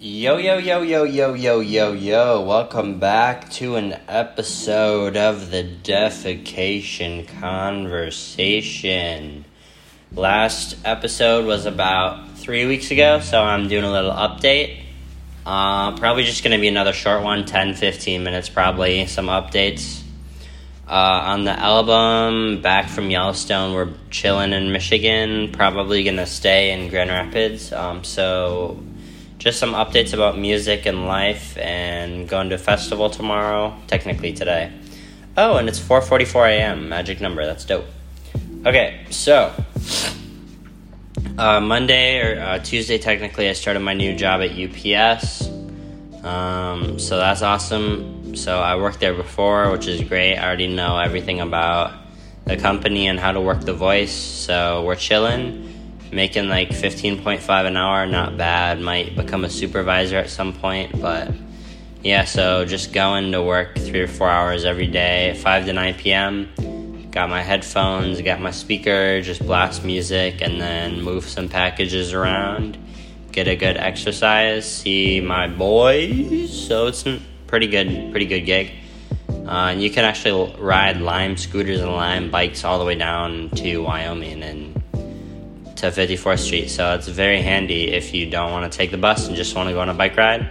Yo, yo, yo, yo, yo, yo, yo, yo. Welcome back to an episode of the Defecation Conversation. Last episode was about three weeks ago, so I'm doing a little update. Uh, probably just going to be another short one 10 15 minutes, probably. Some updates. Uh, on the album, back from Yellowstone, we're chilling in Michigan. Probably going to stay in Grand Rapids. Um, so just some updates about music and life and going to a festival tomorrow technically today. Oh and it's 4.44 a.m magic number that's dope. Okay so uh, monday or uh, tuesday technically i started my new job at ups um, so that's awesome. So i worked there before which is great. I already know everything about the company and how to work the voice so we're chilling making like 15.5 an hour not bad. Might become a supervisor at some point but yeah so just going to work three or four hours every day 5 to 9 p.m got my headphones got my speaker just blast music and then move some packages around get a good exercise see my boys. So it's a pretty good pretty good gig. Uh, and you can actually ride lime scooters and lime bikes all the way down to wyoming and to 54th Street, so it's very handy if you don't want to take the bus and just want to go on a bike ride.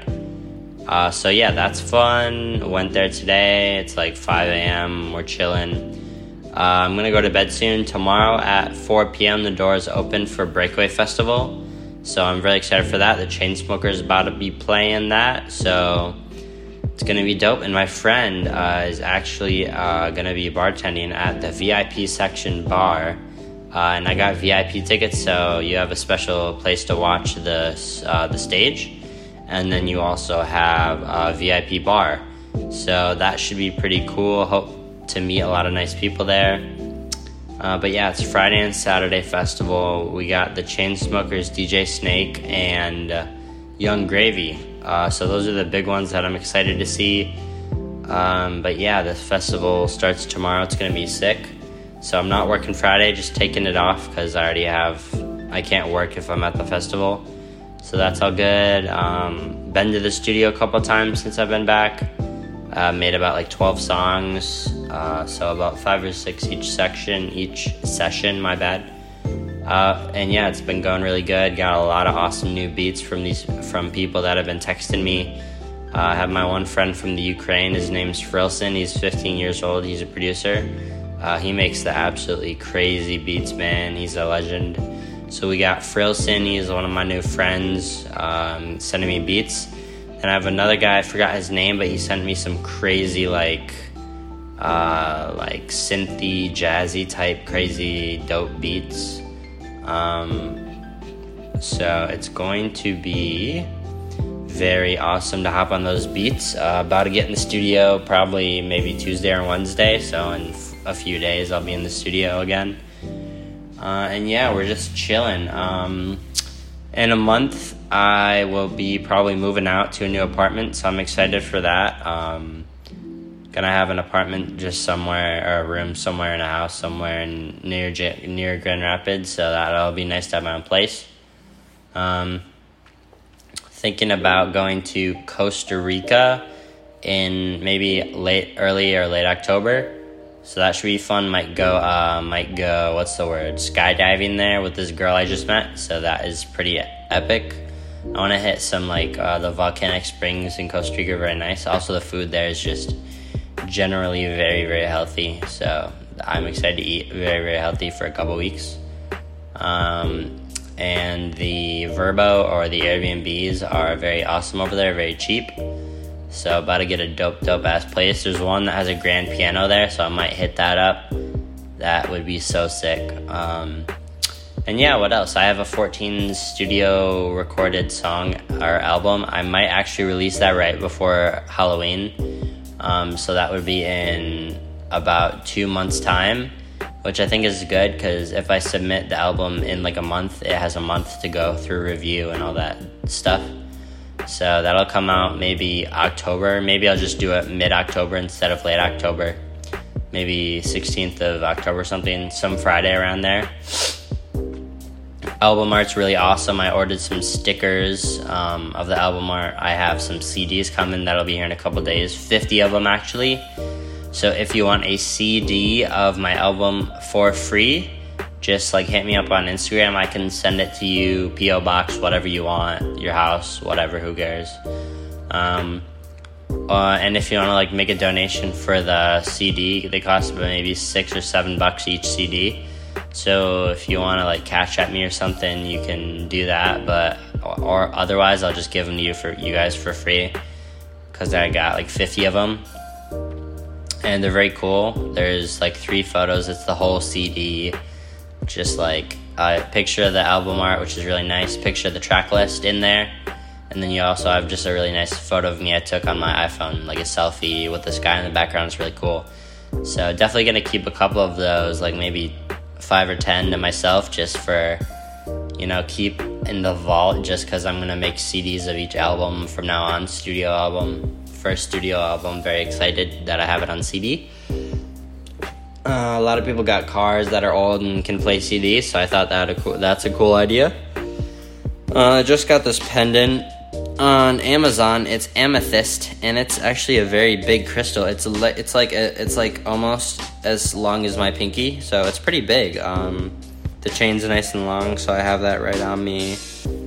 Uh, so yeah, that's fun. Went there today. It's like 5 a.m. We're chilling. Uh, I'm gonna go to bed soon. Tomorrow at 4 p.m. the doors open for Breakaway Festival, so I'm really excited for that. The Chainsmokers is about to be playing that, so it's gonna be dope. And my friend uh, is actually uh, gonna be bartending at the VIP section bar uh, and I got VIP tickets, so you have a special place to watch the uh, the stage, and then you also have a VIP bar. So that should be pretty cool. Hope to meet a lot of nice people there. Uh, but yeah, it's Friday and Saturday festival. We got the Chainsmokers, DJ Snake, and uh, Yung Gravy. Uh, so those are the big ones that I'm excited to see. Um, but yeah, the festival starts tomorrow. It's gonna be sick. So I'm not working Friday, just taking it off because I already have, I can't work if I'm at the festival. So that's all good. Um, been to the studio a couple times since I've been back. Uh, made about like 12 songs, uh, so about five or six each section, each session, my bad. Uh, and yeah, it's been going really good. Got a lot of awesome new beats from these from people that have been texting me. Uh, I have my one friend from the Ukraine. His name's Frilson. He's 15 years old. He's a producer. Uh, he makes the absolutely crazy beats, man. He's a legend. So we got Frilson. He's one of my new friends, um, sending me beats. And I have another guy. I forgot his name, but he sent me some crazy like, uh, like synthy, jazzy type, crazy dope beats. Um, so it's going to be very awesome to hop on those beats. Uh, about to get in the studio probably maybe Tuesday or Wednesday. So in a few days I'll be in the studio again. Uh, and yeah, we're just chilling. Um, in a month, I will be probably moving out to a new apartment, so I'm excited for that. Um, gonna have an apartment just somewhere, or a room somewhere in a house somewhere in, near near Grand Rapids, so that'll be nice to have my own place. Um, thinking about going to Costa Rica in maybe late, early or late October. So that should be fun. Might go, uh, might go. What's the word? Skydiving there with this girl I just met. So that is pretty epic. I want to hit some like uh, the volcanic springs in Costa Rica. Very nice. Also, the food there is just generally very very healthy. So I'm excited to eat very very healthy for a couple weeks. Um, and the Vrbo or the Airbnbs are very awesome over there. Very cheap. So about to get a dope, dope ass place. There's one that has a grand piano there, so I might hit that up. That would be so sick. Um, and yeah, what else? I have a 14 studio recorded song or album. I might actually release that right before Halloween. Um, so that would be in about two months' time, which I think is good because if I submit the album in like a month, it has a month to go through review and all that stuff. So that'll come out maybe October. Maybe I'll just do it mid October instead of late October. Maybe 16th of October, something, some Friday around there. album art's really awesome. I ordered some stickers um, of the album art. I have some CDs coming that'll be here in a couple days, 50 of them actually. So if you want a CD of my album for free, just like hit me up on Instagram. I can send it to you, PO box, whatever you want, your house, whatever. Who cares? Um, uh, and if you want to like make a donation for the CD, they cost maybe six or seven bucks each CD. So if you want to like cash at me or something, you can do that. But or otherwise, I'll just give them to you for you guys for free because I got like 50 of them, and they're very cool. There's like three photos. It's the whole CD, just like a picture of the album art, which is really nice. Picture of the track list in there. And then you also have just a really nice photo of me I took on my iPhone, like a selfie with this guy in the background. It's really cool. So definitely gonna keep a couple of those, like maybe five or ten to myself just for you know keep in the vault just because i'm gonna make cds of each album from now on studio album first studio album very excited that i have it on cd uh, a lot of people got cars that are old and can play cds so i thought that a cool, that's a cool idea uh, i just got this pendant on Amazon. It's amethyst, and it's actually a very big crystal. It's a, it's like a, it's like almost as long as my pinky, so it's pretty big. Um, the chain's nice and long, so I have that right on me.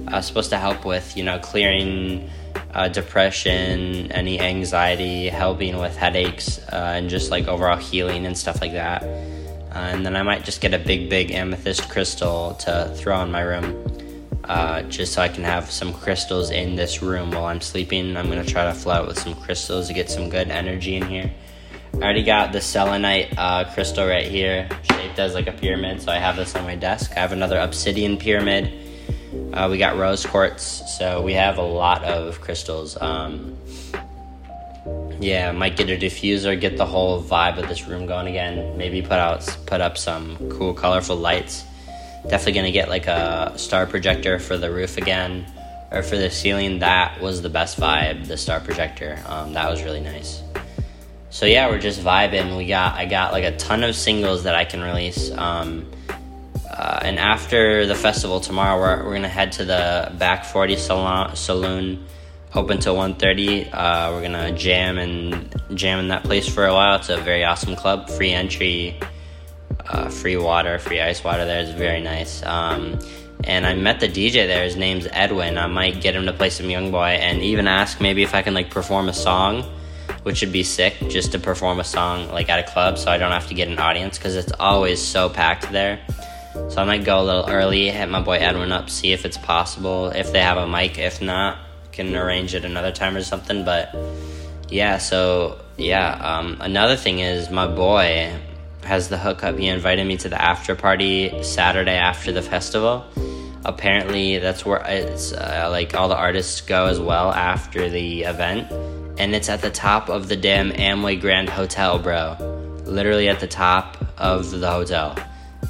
Uh, supposed to help with you know clearing uh, depression, any anxiety, helping with headaches, uh, and just like overall healing and stuff like that. Uh, and then I might just get a big, big amethyst crystal to throw in my room uh, just so I can have some crystals in this room while I'm sleeping. I'm gonna try to float with some crystals to get some good energy in here. I already got the selenite uh, crystal right here, shaped as like a pyramid, so I have this on my desk. I have another obsidian pyramid. Uh, we got rose quartz, so we have a lot of crystals. Um, yeah, might get a diffuser, get the whole vibe of this room going again. Maybe put out, put up some cool, colorful lights. Definitely gonna get like a star projector for the roof again or for the ceiling. That was the best vibe the star projector. Um, that was really nice. So yeah we're just vibing. We got i got like a ton of singles that i can release. Um, uh, and after the festival tomorrow we're, we're gonna head to the back 40 salon, saloon open till 1.30 uh, we're gonna jam and jam in that place for a while it's a very awesome club free entry uh, free water, free ice water there. It's very nice. Um, and I met the DJ there. His name's Edwin. I might get him to play some Young Boy and even ask maybe if I can like perform a song, which would be sick just to perform a song like at a club so I don't have to get an audience because it's always so packed there. So I might go a little early, hit my boy Edwin up, see if it's possible. If they have a mic, if not, can arrange it another time or something. But yeah, so yeah. Um, another thing is my boy has the hookup. He invited me to the after party Saturday after the festival. Apparently, that's where it's uh, like all the artists go as well after the event, and it's at the top of the damn Amway Grand Hotel, bro. Literally at the top of the hotel.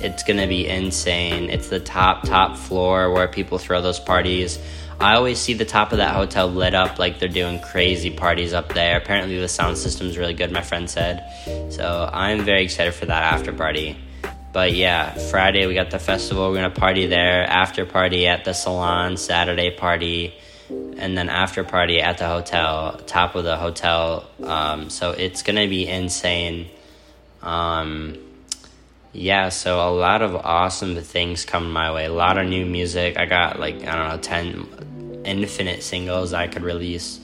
It's gonna be insane. It's the top top floor where people throw those parties. I always see the top of that hotel lit up like they're doing crazy parties up there. Apparently, the sound system is really good, my friend said. So I'm very excited for that after party. But yeah, Friday we got the festival. We're gonna party there. After party at the salon. Saturday party, and then after party at the hotel, top of the hotel. Um, so it's gonna be insane. Um, yeah, so a lot of awesome things coming my way. A lot of new music. I got like I don't know, ten infinite singles I could release.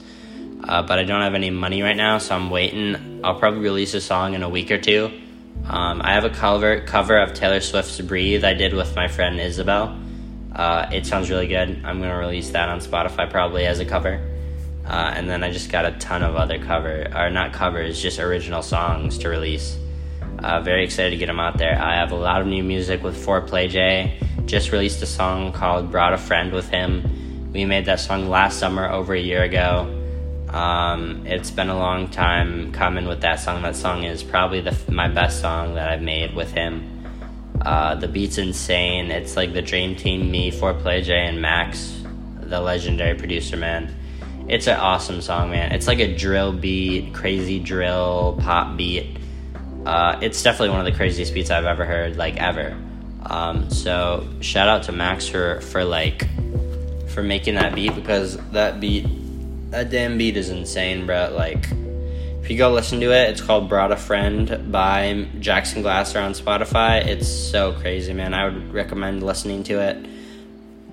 Uh, but I don't have any money right now, so I'm waiting. I'll probably release a song in a week or two. Um, I have a cover cover of Taylor Swift's "Breathe" I did with my friend Isabel. Uh, it sounds really good. I'm gonna release that on Spotify probably as a cover. Uh, and then I just got a ton of other cover or not covers, just original songs to release. Uh, very excited to get them out there. I have a lot of new music with Foreplay J. Just released a song called "Brought a Friend" with him. We made that song last summer, over a year ago. Um, it's been a long time coming with that song. That song is probably the, my best song that I've made with him. Uh, the beat's insane. It's like the Dream Team, me, Foreplay J, and Max, the legendary producer, man. It's an awesome song, man. It's like a drill beat, crazy drill pop beat. Uh, it's definitely one of the craziest beats I've ever heard, like ever. Um, so shout out to Max for for like for making that beat because that beat that damn beat is insane, bro. Like if you go listen to it, it's called Brought a Friend by Jackson Glasser on Spotify. It's so crazy, man. I would recommend listening to it.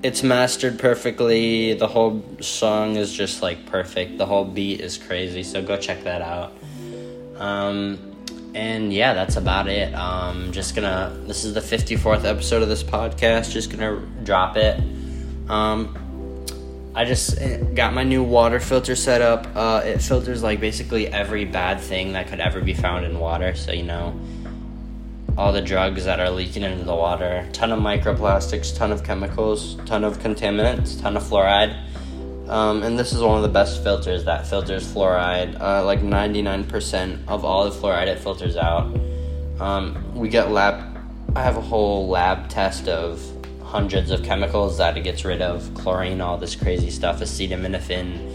It's mastered perfectly. The whole song is just like perfect. The whole beat is crazy. So go check that out. Um, and yeah, that's about it. Um, just gonna. This is the fifty fourth episode of this podcast. Just gonna drop it. Um, I just eh, got my new water filter set up. Uh, it filters like basically every bad thing that could ever be found in water. So, you know, all the drugs that are leaking into the water, ton of microplastics, ton of chemicals, ton of contaminants, ton of fluoride. Um, and this is one of the best filters that filters fluoride. Uh, like 99% of all the fluoride it filters out. Um, we get lab, I have a whole lab test of hundreds of chemicals that it gets rid of chlorine, all this crazy stuff, acetaminophen,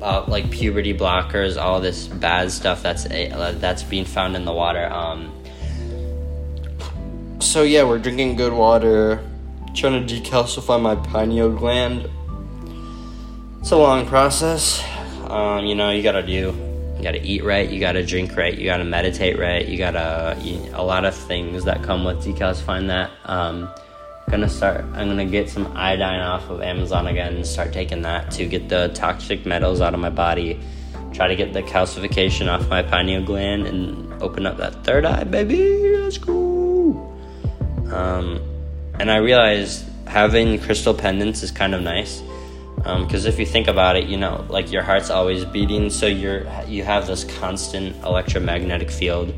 uh, like puberty blockers, all this bad stuff that's uh, that's being found in the water. Um, so yeah, we're drinking good water, trying to decalcify my pineal gland. It's a long process. Um, you know, you gotta do you gotta eat right, you gotta drink right, you gotta meditate right, you gotta eat a lot of things that come with decalcifying that. Um, gonna start i'm gonna get some iodine off of amazon again and start taking that to get the toxic metals out of my body try to get the calcification off my pineal gland and open up that third eye baby let's go um, and i realized having crystal pendants is kind of nice because um, if you think about it you know like your heart's always beating so you're you have this constant electromagnetic field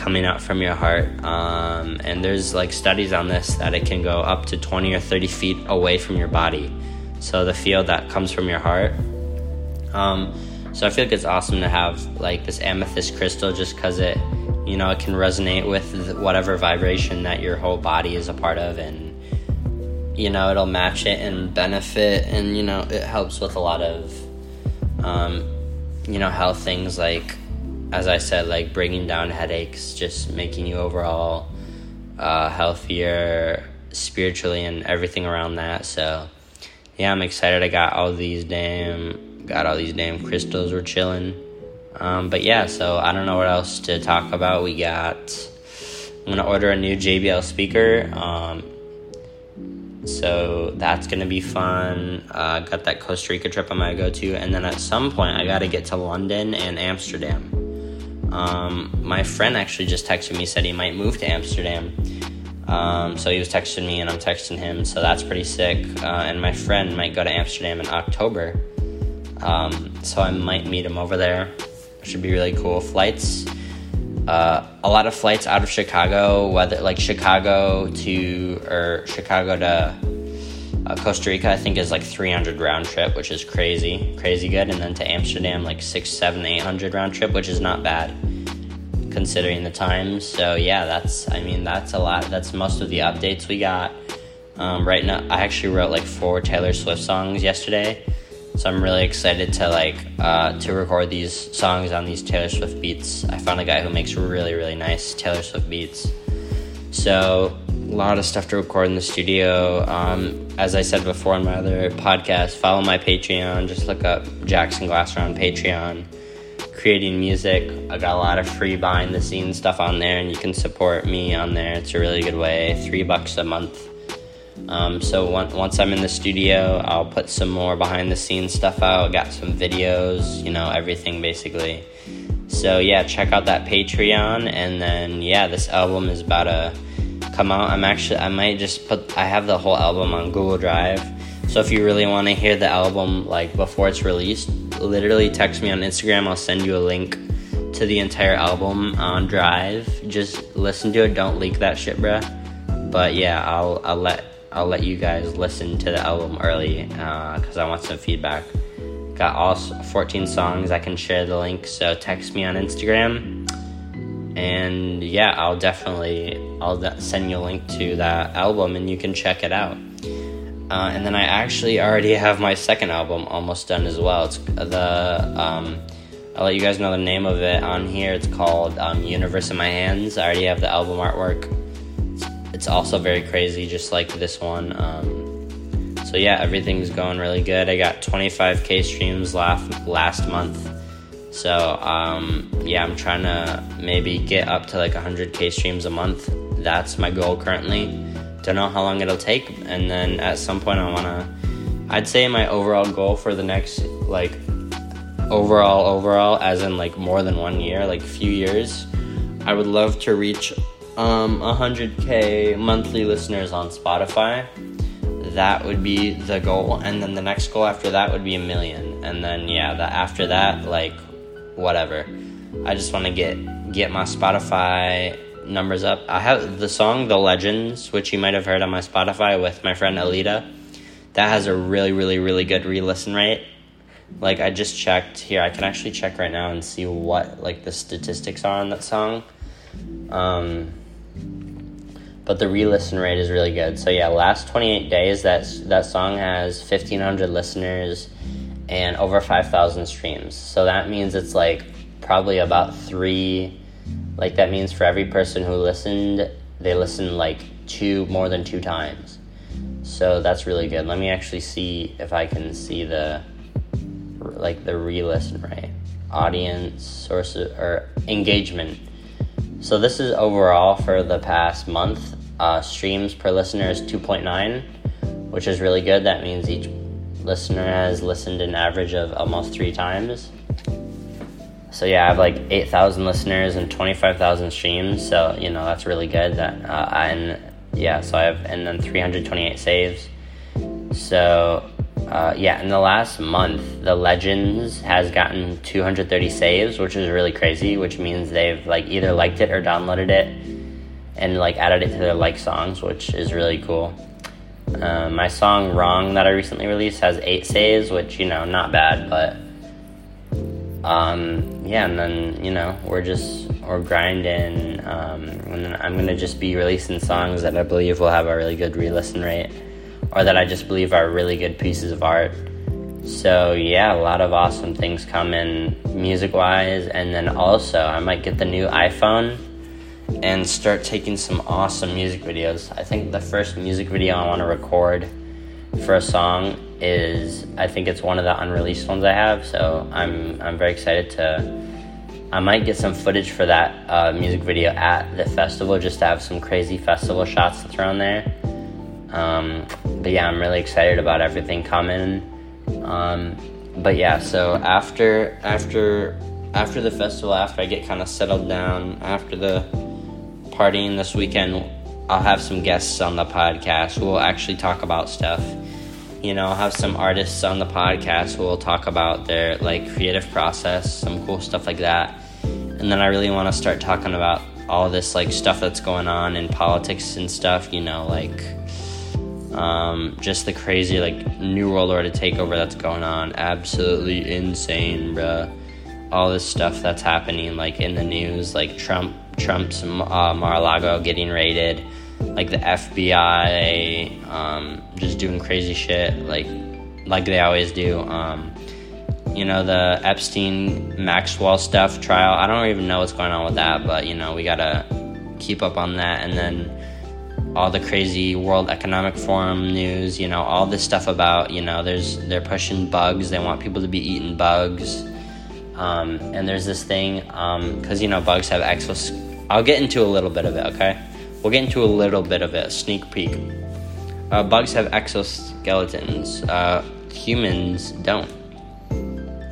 coming out from your heart. Um, and there's like studies on this that it can go up to 20 or 30 feet away from your body. So the field that comes from your heart. Um, so I feel like it's awesome to have like this amethyst crystal just because it, you know, it can resonate with whatever vibration that your whole body is a part of and you know it'll match it and benefit and you know it helps with a lot of um, you know health things like as I said, like bringing down headaches, just making you overall uh, healthier spiritually and everything around that. So, yeah, I'm excited. I got all these damn, got all these damn crystals. We're chilling. Um, but yeah, so I don't know what else to talk about. We got. I'm gonna order a new JBL speaker. Um, so that's gonna be fun. Uh, got that Costa Rica trip I'm gonna go to, and then at some point I gotta get to London and Amsterdam. Um, my friend actually just texted me, said he might move to Amsterdam. Um, so he was texting me and I'm texting him, so that's pretty sick. Uh, and my friend might go to Amsterdam in October. Um, so I might meet him over there. Should be really cool. Flights, uh, a lot of flights out of Chicago, whether like Chicago to or Chicago to uh, Costa Rica, I think is like 300 round trip, which is crazy, crazy good. And then to Amsterdam, like six, seven, eight hundred round trip, which is not bad considering the times. So yeah, that's I mean that's a lot. That's most of the updates we got. Um, right now, I actually wrote like four Taylor Swift songs yesterday, so I'm really excited to like uh, to record these songs on these Taylor Swift beats. I found a guy who makes really really nice Taylor Swift beats. So a lot of stuff to record in the studio. Um, as I said before on my other podcast, follow my Patreon. Just look up Jackson Glasser on Patreon. Creating music. I got a lot of free behind the scenes stuff on there, and you can support me on there. It's a really good way. Three bucks a month. Um, so once I'm in the studio, I'll put some more behind the scenes stuff out. Got some videos, you know, everything basically. So yeah, check out that Patreon, and then yeah, this album is about to come out, I'm actually I might just put I have the whole album on Google Drive. So if you really want to hear the album like before it's released, literally text me on Instagram. I'll send you a link to the entire album on Drive. Just listen to it. Don't leak that shit, bruh. But yeah, I'll I'll let I'll let you guys listen to the album early because uh, I want some feedback. Got all 14 songs. I can share the link. So text me on Instagram and yeah i'll definitely i'll send you a link to that album and you can check it out uh, and then i actually already have my second album almost done as well it's the um, i'll let you guys know the name of it on here it's called um, universe in my hands i already have the album artwork it's also very crazy, just like this one. Um, so yeah, everything's going really good. I got 25k streams last last month. So um, yeah, I'm trying to maybe get up to like 100k streams a month. That's my goal currently. Don't know how long it'll take, and then at some point I wanna. I'd say my overall goal for the next like overall overall as in like more than one year, like few years. I would love to reach um, 100k monthly listeners on Spotify. That would be the goal, and then the next goal after that would be a million, and then yeah, that after that, like whatever. I just want to get get my Spotify numbers up. I have the song "The Legends," which you might have heard on my Spotify with my friend Alita. That has a really, really, really good re-listen rate. Like I just checked here, I can actually check right now and see what like the statistics are on that song. Um, but the re-listen rate is really good. So yeah, last 28 days that that song has 1500 listeners and over 5000 streams. So that means it's like probably about 3 like that means for every person who listened, they listened like two more than two times. So that's really good. Let me actually see if I can see the like the re-listen rate, audience sources or engagement. So this is overall for the past month. Uh, streams per listener is 2.9, which is really good. That means each listener has listened an average of almost three times. So yeah, I have like 8,000 listeners and 25,000 streams. So you know that's really good. That uh, and yeah, so I have and then 328 saves. So uh, yeah, in the last month, the Legends has gotten 230 saves, which is really crazy. Which means they've like either liked it or downloaded it, and like added it to their like songs, which is really cool. Uh, my song "Wrong" that I recently released has eight saves, which you know not bad, but um, yeah. And then you know we're just we're grinding, um, and I'm gonna just be releasing songs that I believe will have a really good re-listen rate or that I just believe are really good pieces of art. So yeah, a lot of awesome things coming music wise, and then also I might get the new iPhone and start taking some awesome music videos. I think the first music video I want to record for a song is I think it's one of the unreleased ones I have. So I'm I'm very excited to. I might get some footage for that uh, music video at the festival just to have some crazy festival shots to throw in there. Um, but yeah, I'm really excited about everything coming. Um, but yeah, so after after after the festival, after I get kind of settled down, after the partying this weekend, I'll have some guests on the podcast We'll actually talk about stuff. You know, I'll have some artists on the podcast who will talk about their like creative process, some cool stuff like that. And then I really want to start talking about all this like stuff that's going on in politics and stuff, you know, like um, just the crazy like new world order takeover that's going on, absolutely insane, bruh. All this stuff that's happening, like in the news, like Trump, Trump's uh, Mar-a-Lago getting raided, like the FBI, um, just doing crazy shit, like like they always do. Um, you know the Epstein Maxwell stuff trial. I don't even know what's going on with that, but you know we gotta keep up on that, and then all the crazy World Economic Forum news, you know, all this stuff about, you know, there's they're pushing bugs. They want people to be eating bugs. Um, and there's this thing because um, you know bugs have exos. I'll get into a little bit of it. Okay, we'll get into a little bit of it. Sneak peek. Uh, bugs have exoskeletons. Uh, humans don't.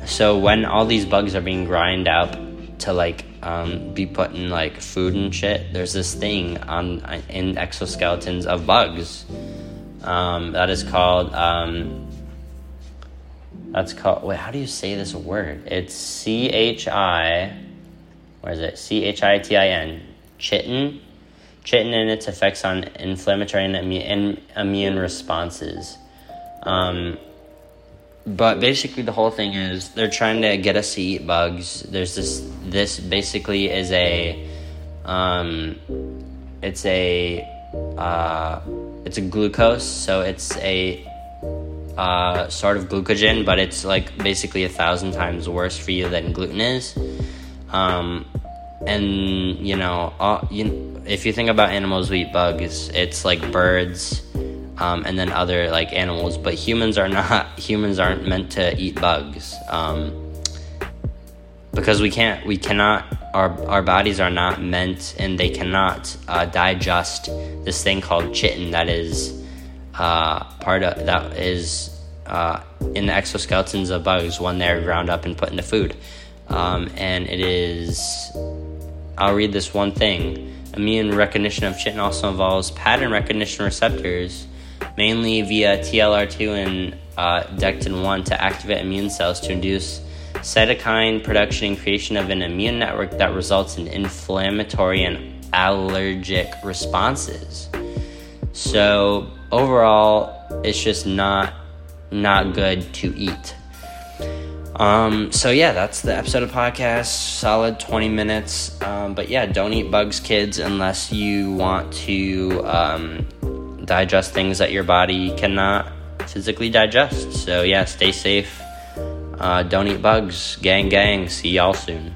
So when all these bugs are being grind up to like um, be putting like food and shit. There's this thing on in exoskeletons of bugs um, that is called. Um, that's called. Wait, how do you say this word? It's C H I. Where is it? C H I T I N. Chitin. Chitin and its effects on inflammatory and immune, responses. Um, but basically the whole thing is they're trying to get us to eat bugs. There's this this basically is a um it's a uh it's a glucose. So it's a uh, sort of glucogen but it's like basically a thousand times worse for you than gluten is. Um and you know all, you if you think about animals who eat bugs, it's like birds, um, and then other like animals. But humans are not. Humans aren't meant to eat bugs um, because we can't. We cannot. Our our bodies are not meant, and they cannot uh, digest this thing called chitin that is uh, part of that is uh, in the exoskeletons of bugs when they're ground up and put into food. Um, and it is. I'll read this one thing. Immune recognition of chitin also involves pattern recognition receptors, mainly via TLR2 and uh, Dectin1, to activate immune cells to induce cytokine production and creation of an immune network that results in inflammatory and allergic responses. So overall, it's just not not good to eat. Um, so yeah, that's the episode of podcast. Solid 20 minutes. Um, but yeah, don't eat bugs, kids, unless you want to um, digest things that your body cannot physically digest. So yeah, stay safe. Uh, don't eat bugs. Gang, gang. See y'all soon.